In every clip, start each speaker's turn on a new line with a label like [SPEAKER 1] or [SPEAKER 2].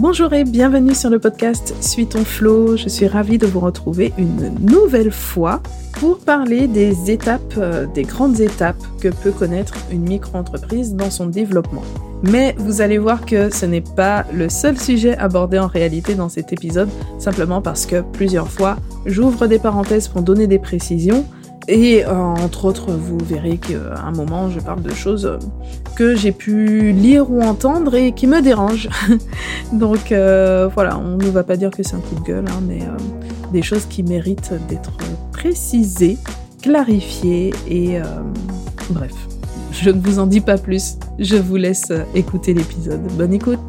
[SPEAKER 1] Bonjour et bienvenue sur le podcast Suis ton flow. Je suis ravie de vous retrouver une nouvelle fois pour parler des étapes, euh, des grandes étapes que peut connaître une micro-entreprise dans son développement. Mais vous allez voir que ce n'est pas le seul sujet abordé en réalité dans cet épisode, simplement parce que plusieurs fois, j'ouvre des parenthèses pour donner des précisions et euh, entre autres, vous verrez qu'à un moment, je parle de choses que j'ai pu lire ou entendre et qui me dérangent. Donc euh, voilà, on ne va pas dire que c'est un coup de gueule, hein, mais euh, des choses qui méritent d'être précisées, clarifiées et bref. Je ne vous en dis pas plus, je vous laisse écouter l'épisode. Bonne écoute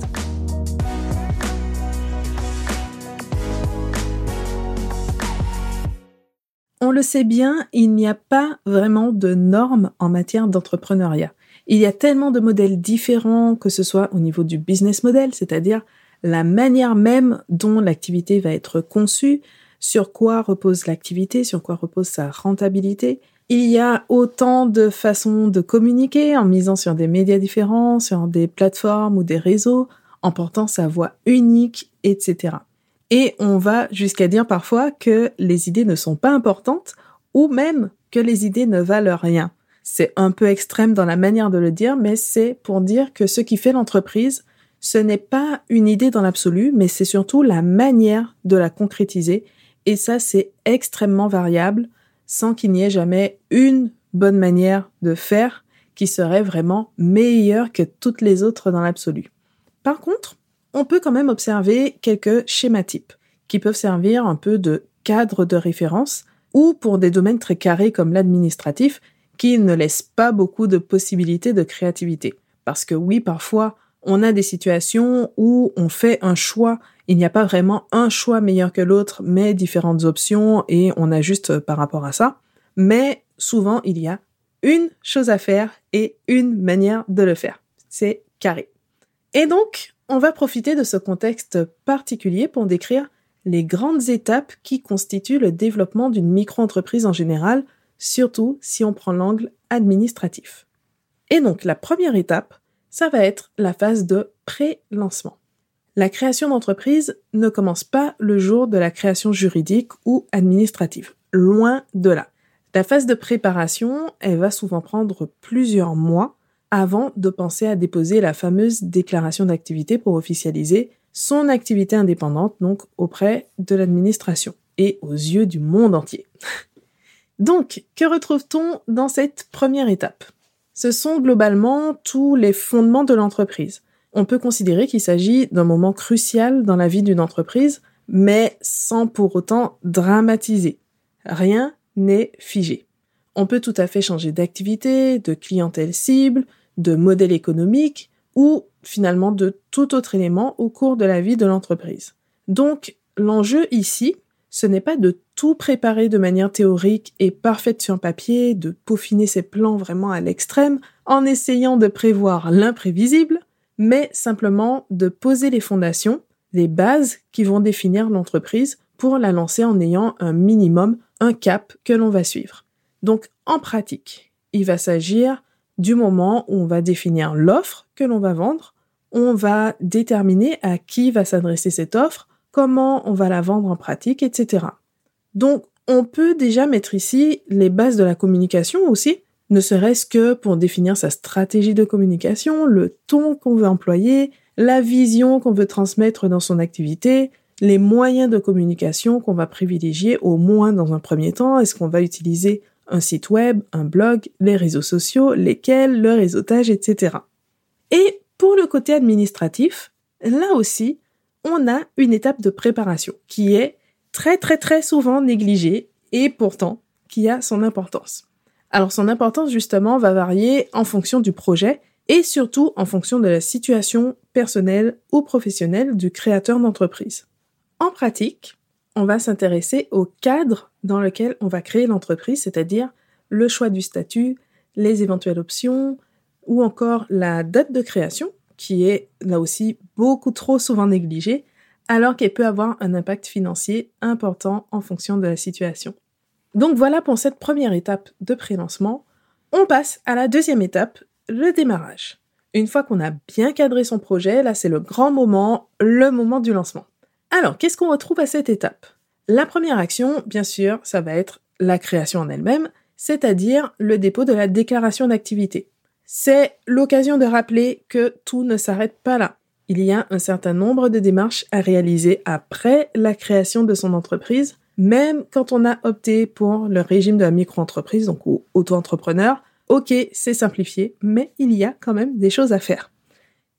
[SPEAKER 1] on le sait bien, il n'y a pas vraiment de normes en matière d'entrepreneuriat. Il y a tellement de modèles différents, que ce soit au niveau du business model, c'est-à-dire la manière même dont l'activité va être conçue, sur quoi repose l'activité, sur quoi repose sa rentabilité. Il y a autant de façons de communiquer en misant sur des médias différents, sur des plateformes ou des réseaux, en portant sa voix unique, etc. Et on va jusqu'à dire parfois que les idées ne sont pas importantes ou même que les idées ne valent rien. C'est un peu extrême dans la manière de le dire, mais c'est pour dire que ce qui fait l'entreprise, ce n'est pas une idée dans l'absolu, mais c'est surtout la manière de la concrétiser. Et ça, c'est extrêmement variable, sans qu'il n'y ait jamais une bonne manière de faire qui serait vraiment meilleure que toutes les autres dans l'absolu. Par contre, on peut quand même observer quelques schématypes qui peuvent servir un peu de cadre de référence ou pour des domaines très carrés comme l'administratif qui ne laissent pas beaucoup de possibilités de créativité. Parce que oui, parfois, on a des situations où on fait un choix, il n'y a pas vraiment un choix meilleur que l'autre, mais différentes options et on ajuste par rapport à ça. Mais souvent, il y a une chose à faire et une manière de le faire. C'est carré. Et donc, on va profiter de ce contexte particulier pour décrire les grandes étapes qui constituent le développement d'une micro-entreprise en général, surtout si on prend l'angle administratif. Et donc la première étape, ça va être la phase de pré-lancement. La création d'entreprise ne commence pas le jour de la création juridique ou administrative, loin de là. La phase de préparation, elle va souvent prendre plusieurs mois avant de penser à déposer la fameuse déclaration d'activité pour officialiser son activité indépendante, donc auprès de l'administration et aux yeux du monde entier. donc, que retrouve-t-on dans cette première étape? Ce sont globalement tous les fondements de l'entreprise. On peut considérer qu'il s'agit d'un moment crucial dans la vie d'une entreprise, mais sans pour autant dramatiser. Rien n'est figé. On peut tout à fait changer d'activité, de clientèle cible, de modèle économique ou finalement de tout autre élément au cours de la vie de l'entreprise. Donc l'enjeu ici, ce n'est pas de tout préparer de manière théorique et parfaite sur papier, de peaufiner ses plans vraiment à l'extrême en essayant de prévoir l'imprévisible, mais simplement de poser les fondations, les bases qui vont définir l'entreprise pour la lancer en ayant un minimum, un cap que l'on va suivre. Donc en pratique, il va s'agir du moment où on va définir l'offre que l'on va vendre, on va déterminer à qui va s'adresser cette offre, comment on va la vendre en pratique, etc. Donc, on peut déjà mettre ici les bases de la communication aussi, ne serait-ce que pour définir sa stratégie de communication, le ton qu'on veut employer, la vision qu'on veut transmettre dans son activité, les moyens de communication qu'on va privilégier au moins dans un premier temps. Est-ce qu'on va utiliser un site web, un blog, les réseaux sociaux, lesquels, le réseautage, etc. Et pour le côté administratif, là aussi, on a une étape de préparation qui est très très très souvent négligée et pourtant qui a son importance. Alors son importance justement va varier en fonction du projet et surtout en fonction de la situation personnelle ou professionnelle du créateur d'entreprise. En pratique, on va s'intéresser au cadre dans lequel on va créer l'entreprise, c'est-à-dire le choix du statut, les éventuelles options, ou encore la date de création, qui est là aussi beaucoup trop souvent négligée, alors qu'elle peut avoir un impact financier important en fonction de la situation. Donc voilà pour cette première étape de pré-lancement. On passe à la deuxième étape, le démarrage. Une fois qu'on a bien cadré son projet, là c'est le grand moment, le moment du lancement. Alors, qu'est-ce qu'on retrouve à cette étape? La première action, bien sûr, ça va être la création en elle-même, c'est-à-dire le dépôt de la déclaration d'activité. C'est l'occasion de rappeler que tout ne s'arrête pas là. Il y a un certain nombre de démarches à réaliser après la création de son entreprise, même quand on a opté pour le régime de la micro-entreprise, donc auto-entrepreneur. Ok, c'est simplifié, mais il y a quand même des choses à faire.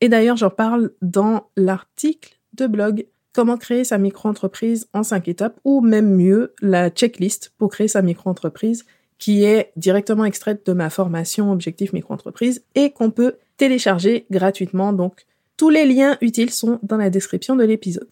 [SPEAKER 1] Et d'ailleurs, j'en parle dans l'article de blog Comment créer sa micro-entreprise en cinq étapes, ou même mieux, la checklist pour créer sa micro-entreprise, qui est directement extraite de ma formation Objectif Micro-entreprise et qu'on peut télécharger gratuitement. Donc, tous les liens utiles sont dans la description de l'épisode.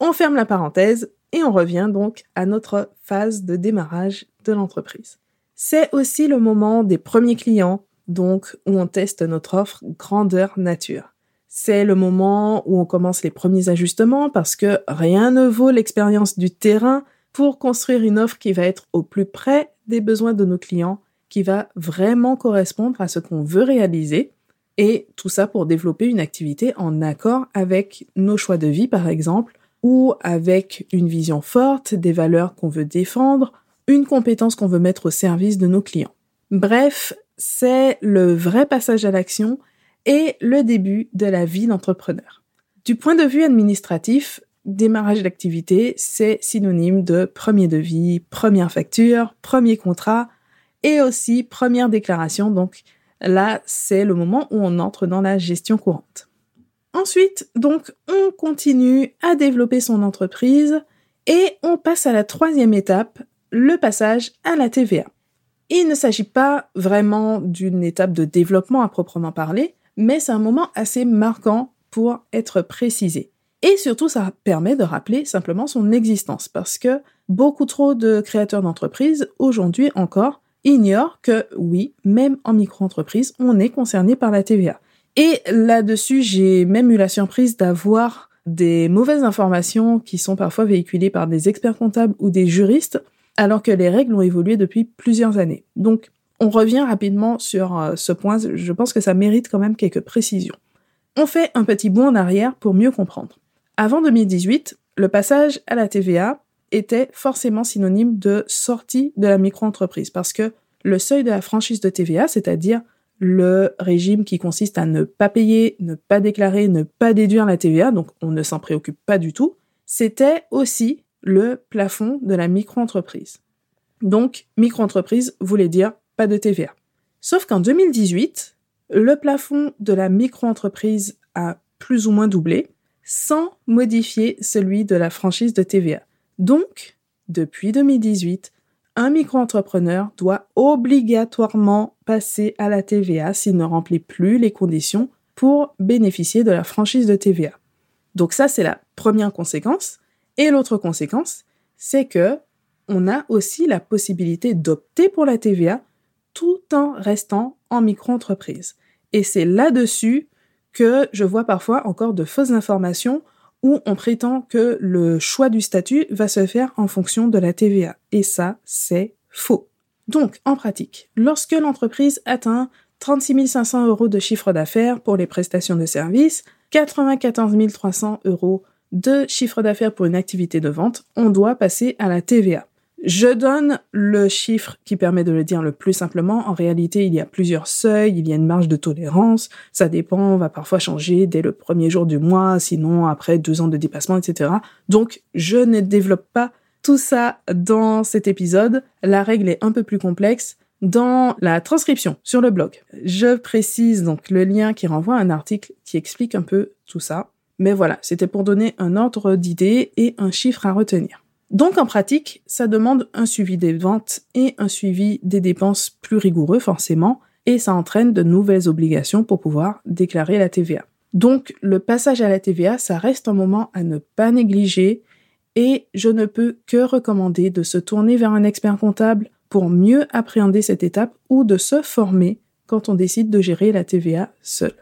[SPEAKER 1] On ferme la parenthèse et on revient donc à notre phase de démarrage de l'entreprise. C'est aussi le moment des premiers clients, donc où on teste notre offre grandeur nature. C'est le moment où on commence les premiers ajustements parce que rien ne vaut l'expérience du terrain pour construire une offre qui va être au plus près des besoins de nos clients, qui va vraiment correspondre à ce qu'on veut réaliser et tout ça pour développer une activité en accord avec nos choix de vie par exemple ou avec une vision forte des valeurs qu'on veut défendre, une compétence qu'on veut mettre au service de nos clients. Bref, c'est le vrai passage à l'action et le début de la vie d'entrepreneur. Du point de vue administratif, démarrage d'activité, c'est synonyme de premier devis, première facture, premier contrat et aussi première déclaration. Donc là, c'est le moment où on entre dans la gestion courante. Ensuite, donc, on continue à développer son entreprise et on passe à la troisième étape, le passage à la TVA. Il ne s'agit pas vraiment d'une étape de développement à proprement parler, mais c'est un moment assez marquant pour être précisé. Et surtout, ça permet de rappeler simplement son existence, parce que beaucoup trop de créateurs d'entreprises, aujourd'hui encore, ignorent que oui, même en micro-entreprise, on est concerné par la TVA. Et là-dessus, j'ai même eu la surprise d'avoir des mauvaises informations qui sont parfois véhiculées par des experts comptables ou des juristes, alors que les règles ont évolué depuis plusieurs années. Donc, on revient rapidement sur euh, ce point, je pense que ça mérite quand même quelques précisions. On fait un petit bond en arrière pour mieux comprendre. Avant 2018, le passage à la TVA était forcément synonyme de sortie de la micro-entreprise parce que le seuil de la franchise de TVA, c'est-à-dire le régime qui consiste à ne pas payer, ne pas déclarer, ne pas déduire la TVA, donc on ne s'en préoccupe pas du tout, c'était aussi le plafond de la micro-entreprise. Donc, micro-entreprise voulait dire pas de TVA. Sauf qu'en 2018, le plafond de la micro-entreprise a plus ou moins doublé, sans modifier celui de la franchise de TVA. Donc, depuis 2018, un micro-entrepreneur doit obligatoirement passer à la TVA s'il ne remplit plus les conditions pour bénéficier de la franchise de TVA. Donc ça, c'est la première conséquence. Et l'autre conséquence, c'est que on a aussi la possibilité d'opter pour la TVA tout en restant en micro-entreprise. Et c'est là-dessus que je vois parfois encore de fausses informations où on prétend que le choix du statut va se faire en fonction de la TVA. Et ça, c'est faux. Donc, en pratique, lorsque l'entreprise atteint 36 500 euros de chiffre d'affaires pour les prestations de services, 94 300 euros de chiffre d'affaires pour une activité de vente, on doit passer à la TVA. Je donne le chiffre qui permet de le dire le plus simplement. En réalité, il y a plusieurs seuils, il y a une marge de tolérance. Ça dépend, on va parfois changer dès le premier jour du mois, sinon après deux ans de dépassement, etc. Donc, je ne développe pas tout ça dans cet épisode. La règle est un peu plus complexe dans la transcription sur le blog. Je précise donc le lien qui renvoie à un article qui explique un peu tout ça. Mais voilà, c'était pour donner un ordre d'idée et un chiffre à retenir. Donc en pratique, ça demande un suivi des ventes et un suivi des dépenses plus rigoureux forcément, et ça entraîne de nouvelles obligations pour pouvoir déclarer la TVA. Donc le passage à la TVA, ça reste un moment à ne pas négliger, et je ne peux que recommander de se tourner vers un expert comptable pour mieux appréhender cette étape ou de se former quand on décide de gérer la TVA seul.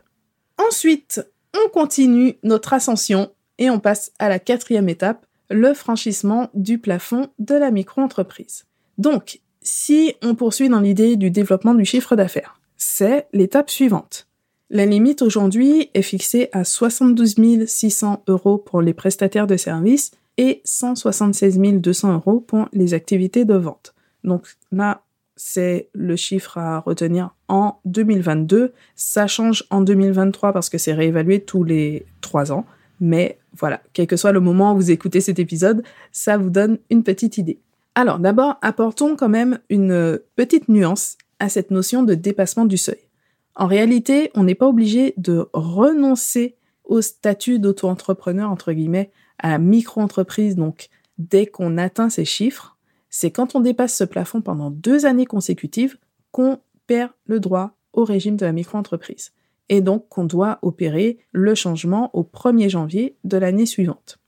[SPEAKER 1] Ensuite, on continue notre ascension et on passe à la quatrième étape, le franchissement du plafond de la micro-entreprise. Donc, si on poursuit dans l'idée du développement du chiffre d'affaires, c'est l'étape suivante. La limite aujourd'hui est fixée à 72 600 euros pour les prestataires de services et 176 200 euros pour les activités de vente. Donc là, c'est le chiffre à retenir en 2022. Ça change en 2023 parce que c'est réévalué tous les trois ans. Mais voilà, quel que soit le moment où vous écoutez cet épisode, ça vous donne une petite idée. Alors d'abord, apportons quand même une petite nuance à cette notion de dépassement du seuil. En réalité, on n'est pas obligé de renoncer au statut d'auto-entrepreneur, entre guillemets, à la micro-entreprise, donc dès qu'on atteint ces chiffres, c'est quand on dépasse ce plafond pendant deux années consécutives qu'on perd le droit au régime de la micro-entreprise. Et donc qu'on doit opérer le changement au 1er janvier de l'année suivante.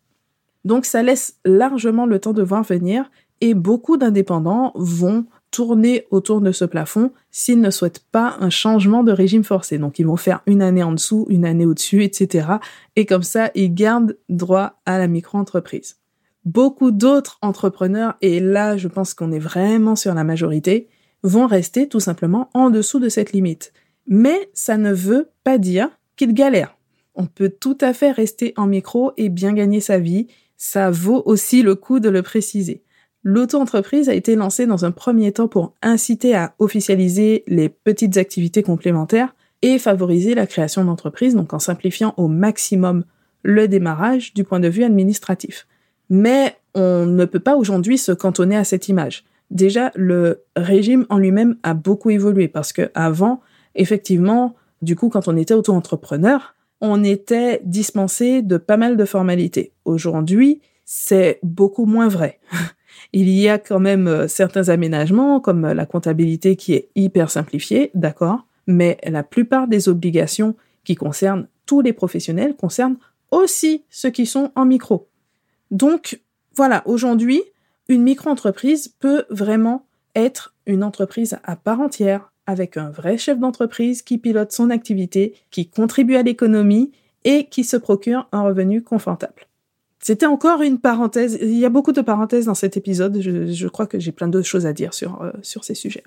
[SPEAKER 1] Donc ça laisse largement le temps de voir venir et beaucoup d'indépendants vont tourner autour de ce plafond s'ils ne souhaitent pas un changement de régime forcé. Donc ils vont faire une année en dessous, une année au-dessus, etc. Et comme ça, ils gardent droit à la micro-entreprise. Beaucoup d'autres entrepreneurs, et là je pense qu'on est vraiment sur la majorité, vont rester tout simplement en dessous de cette limite. Mais ça ne veut pas dire qu'ils galèrent. On peut tout à fait rester en micro et bien gagner sa vie. Ça vaut aussi le coup de le préciser. L'auto-entreprise a été lancée dans un premier temps pour inciter à officialiser les petites activités complémentaires et favoriser la création d'entreprises, donc en simplifiant au maximum le démarrage du point de vue administratif. Mais on ne peut pas aujourd'hui se cantonner à cette image. Déjà, le régime en lui-même a beaucoup évolué parce que avant, effectivement, du coup, quand on était auto-entrepreneur, on était dispensé de pas mal de formalités. Aujourd'hui, c'est beaucoup moins vrai. Il y a quand même euh, certains aménagements, comme la comptabilité qui est hyper simplifiée, d'accord, mais la plupart des obligations qui concernent tous les professionnels concernent aussi ceux qui sont en micro. Donc, voilà, aujourd'hui, une micro-entreprise peut vraiment être une entreprise à part entière, avec un vrai chef d'entreprise qui pilote son activité, qui contribue à l'économie et qui se procure un revenu confortable. C'était encore une parenthèse. Il y a beaucoup de parenthèses dans cet épisode. Je, crois que j'ai plein de choses à dire sur, euh, sur ces sujets.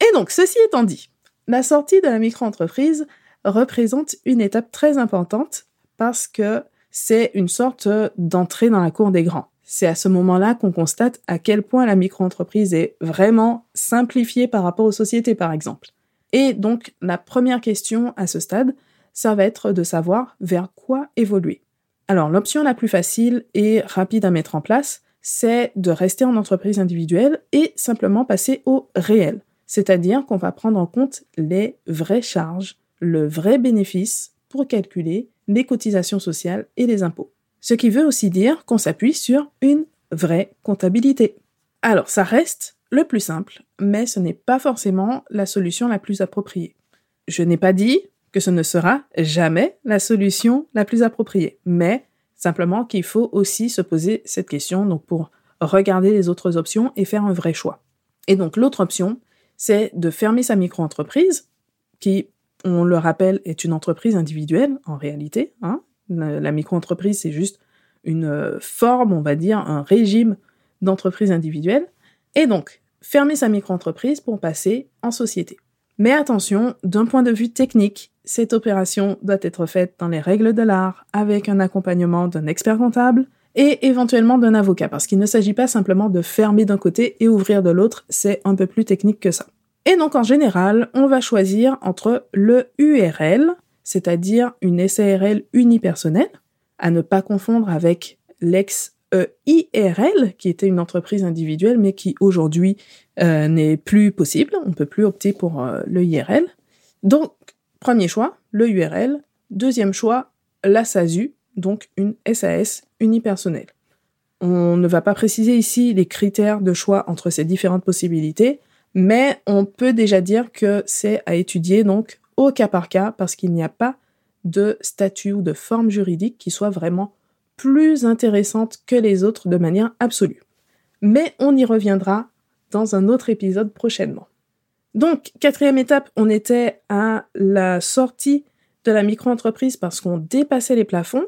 [SPEAKER 1] Et donc, ceci étant dit, la sortie de la micro-entreprise représente une étape très importante parce que c'est une sorte d'entrée dans la cour des grands. C'est à ce moment-là qu'on constate à quel point la micro-entreprise est vraiment simplifiée par rapport aux sociétés, par exemple. Et donc, la première question à ce stade, ça va être de savoir vers quoi évoluer. Alors, l'option la plus facile et rapide à mettre en place, c'est de rester en entreprise individuelle et simplement passer au réel. C'est-à-dire qu'on va prendre en compte les vraies charges, le vrai bénéfice pour calculer les cotisations sociales et les impôts. Ce qui veut aussi dire qu'on s'appuie sur une vraie comptabilité. Alors, ça reste le plus simple, mais ce n'est pas forcément la solution la plus appropriée. Je n'ai pas dit que ce ne sera jamais la solution la plus appropriée, mais simplement qu'il faut aussi se poser cette question donc pour regarder les autres options et faire un vrai choix. Et donc l'autre option, c'est de fermer sa micro-entreprise, qui, on le rappelle, est une entreprise individuelle en réalité. Hein. La, micro-entreprise, c'est juste une euh, forme, on va dire, un régime d'entreprise individuelle. Et donc, fermer sa micro-entreprise pour passer en société. Mais attention, d'un point de vue technique, cette opération doit être faite dans les règles de l'art, avec un accompagnement d'un expert comptable et éventuellement d'un avocat, parce qu'il ne s'agit pas simplement de fermer d'un côté et ouvrir de l'autre, c'est un peu plus technique que ça. Et donc en général, on va choisir entre le URL, c'est-à-dire une SARL unipersonnelle, à ne pas confondre avec l'ex IRL, qui était une entreprise individuelle, mais qui aujourd'hui euh, n'est plus possible. On ne peut plus opter pour euh, le IRL. Donc, premier choix, le URL. Deuxième choix, la SASU, donc une SAS unipersonnelle. On ne va pas préciser ici les critères de choix entre ces différentes possibilités, mais on peut déjà dire que c'est à étudier donc au cas par cas parce qu'il n'y a pas de statut ou de forme juridique qui soit vraiment plus intéressante que les autres de manière absolue. Mais on y reviendra dans un autre épisode prochainement. Donc, quatrième étape, on était à la sortie de la micro-entreprise parce qu'on dépassait les plafonds.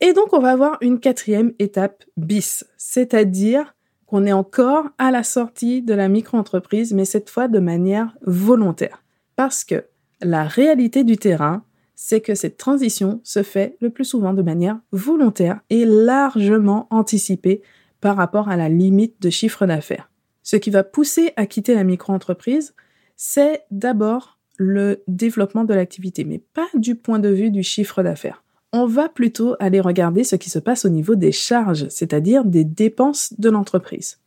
[SPEAKER 1] Et donc, on va avoir une quatrième étape bis, c'est-à-dire qu'on est encore à la sortie de la micro-entreprise, mais cette fois de manière volontaire. Parce que la réalité du terrain, c'est que cette transition se fait le plus souvent de manière volontaire et largement anticipée par rapport à la limite de chiffre d'affaires. Ce qui va pousser à quitter la micro-entreprise, c'est d'abord le développement de l'activité, mais pas du point de vue du chiffre d'affaires. On va plutôt aller regarder ce qui se passe au niveau des charges, c'est-à-dire des dépenses de l'entreprise.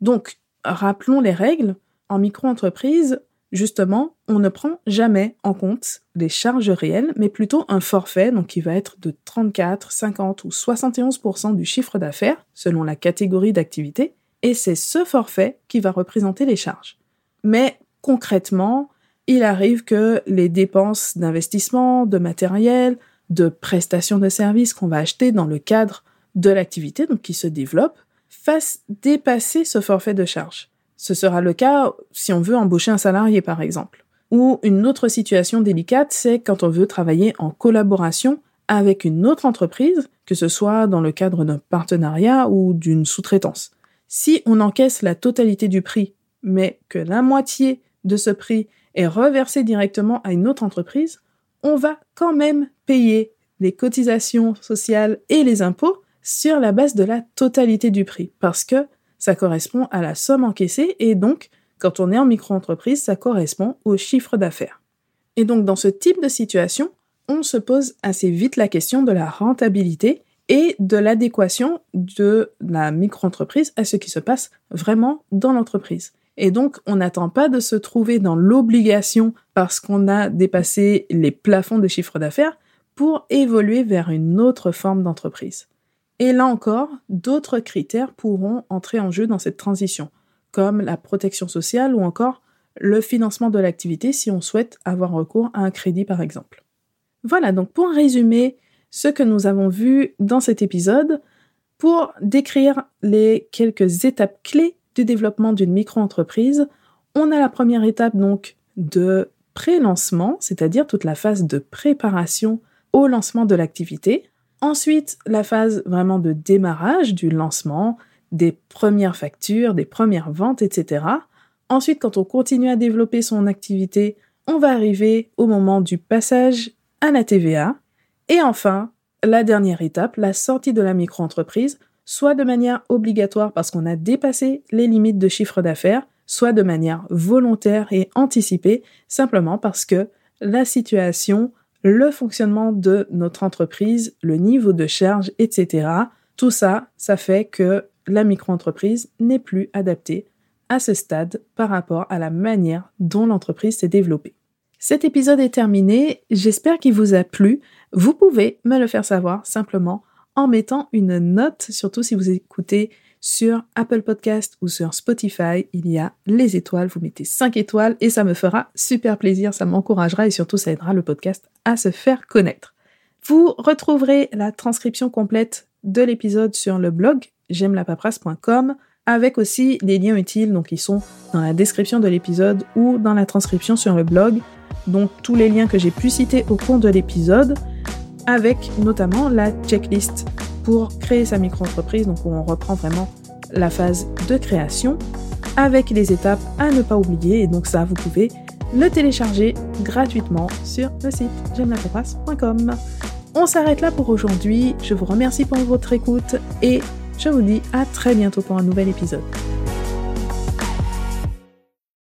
[SPEAKER 1] Donc, rappelons les règles. En micro-entreprise, justement, on ne prend jamais en compte les charges réelles, mais plutôt un forfait, donc qui va être de 34, 50 ou 71% du chiffre d'affaires, selon la catégorie d'activité, et c'est ce forfait qui va représenter les charges. Mais concrètement, il arrive que les dépenses d'investissement, de matériel, de prestations de services qu'on va acheter dans le cadre de l'activité, donc qui se développe, fassent dépasser ce forfait de charges. Ce sera le cas si on veut embaucher un salarié, par exemple. Ou une autre situation délicate, c'est quand on veut travailler en collaboration avec une autre entreprise, que ce soit dans le cadre d'un partenariat ou d'une sous-traitance. Si on encaisse la totalité du prix, mais que la moitié de ce prix est reversé directement à une autre entreprise, on va quand même payer les cotisations sociales et les impôts sur la base de la totalité du prix, parce que ça correspond à la somme encaissée et donc, quand on est en micro-entreprise, ça correspond au chiffre d'affaires. Et donc, dans ce type de situation, on se pose assez vite la question de la rentabilité et de l'adéquation de la micro-entreprise à ce qui se passe vraiment dans l'entreprise. Et donc, on n'attend pas de se trouver dans l'obligation parce qu'on a dépassé les plafonds de chiffre d'affaires pour évoluer vers une autre forme d'entreprise. Et là encore, d'autres critères pourront entrer en jeu dans cette transition, comme la protection sociale ou encore le financement de l'activité si on souhaite avoir recours à un crédit par exemple. Voilà, donc pour résumer ce que nous avons vu dans cet épisode, pour décrire les quelques étapes clés du développement d'une micro-entreprise, on a la première étape donc de pré-lancement, c'est-à-dire toute la phase de préparation au lancement de l'activité. Ensuite, la phase vraiment de démarrage du lancement, des premières factures, des premières ventes, etc. Ensuite, quand on continue à développer son activité, on va arriver au moment du passage à la TVA. Et enfin, la dernière étape, la sortie de la micro-entreprise, soit de manière obligatoire parce qu'on a dépassé les limites de chiffre d'affaires, soit de manière volontaire et anticipée, simplement parce que la situation le fonctionnement de notre entreprise, le niveau de charge, etc. Tout ça, ça fait que la micro-entreprise n'est plus adaptée à ce stade par rapport à la manière dont l'entreprise s'est développée. Cet épisode est terminé, j'espère qu'il vous a plu. Vous pouvez me le faire savoir simplement en mettant une note, surtout si vous écoutez sur Apple Podcast ou sur Spotify, il y a les étoiles, vous mettez 5 étoiles et ça me fera super plaisir, ça m'encouragera et surtout ça aidera le podcast à se faire connaître. Vous retrouverez la transcription complète de l'épisode sur le blog j'aime la avec aussi des liens utiles donc ils sont dans la description de l'épisode ou dans la transcription sur le blog. Donc tous les liens que j'ai pu citer au cours de l'épisode avec notamment la checklist pour créer sa micro-entreprise. Donc on reprend vraiment la phase de création avec les étapes à ne pas oublier. Et donc ça, vous pouvez le télécharger gratuitement sur le site j'aime On s'arrête là pour aujourd'hui. Je vous remercie pour votre écoute et je vous dis à très bientôt pour un nouvel épisode.